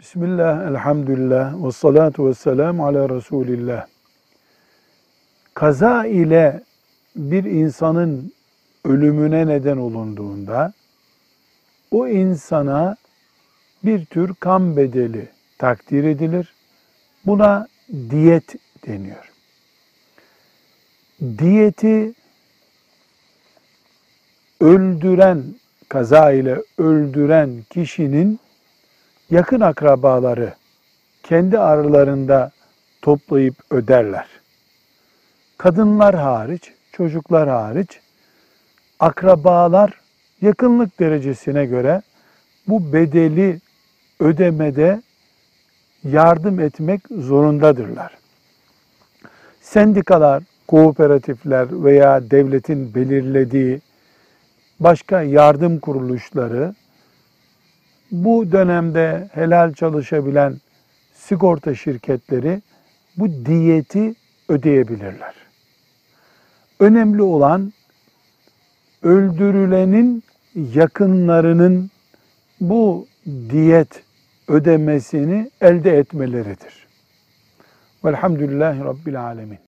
Bismillah, elhamdülillah, ve salatu ve selamu ala Resulillah. Kaza ile bir insanın ölümüne neden olunduğunda, o insana bir tür kan bedeli takdir edilir. Buna diyet deniyor. Diyeti öldüren, kaza ile öldüren kişinin yakın akrabaları kendi aralarında toplayıp öderler. Kadınlar hariç, çocuklar hariç akrabalar yakınlık derecesine göre bu bedeli ödemede yardım etmek zorundadırlar. Sendikalar, kooperatifler veya devletin belirlediği başka yardım kuruluşları bu dönemde helal çalışabilen sigorta şirketleri bu diyeti ödeyebilirler. Önemli olan öldürülenin yakınlarının bu diyet ödemesini elde etmeleridir. Velhamdülillahi Rabbil Alemin.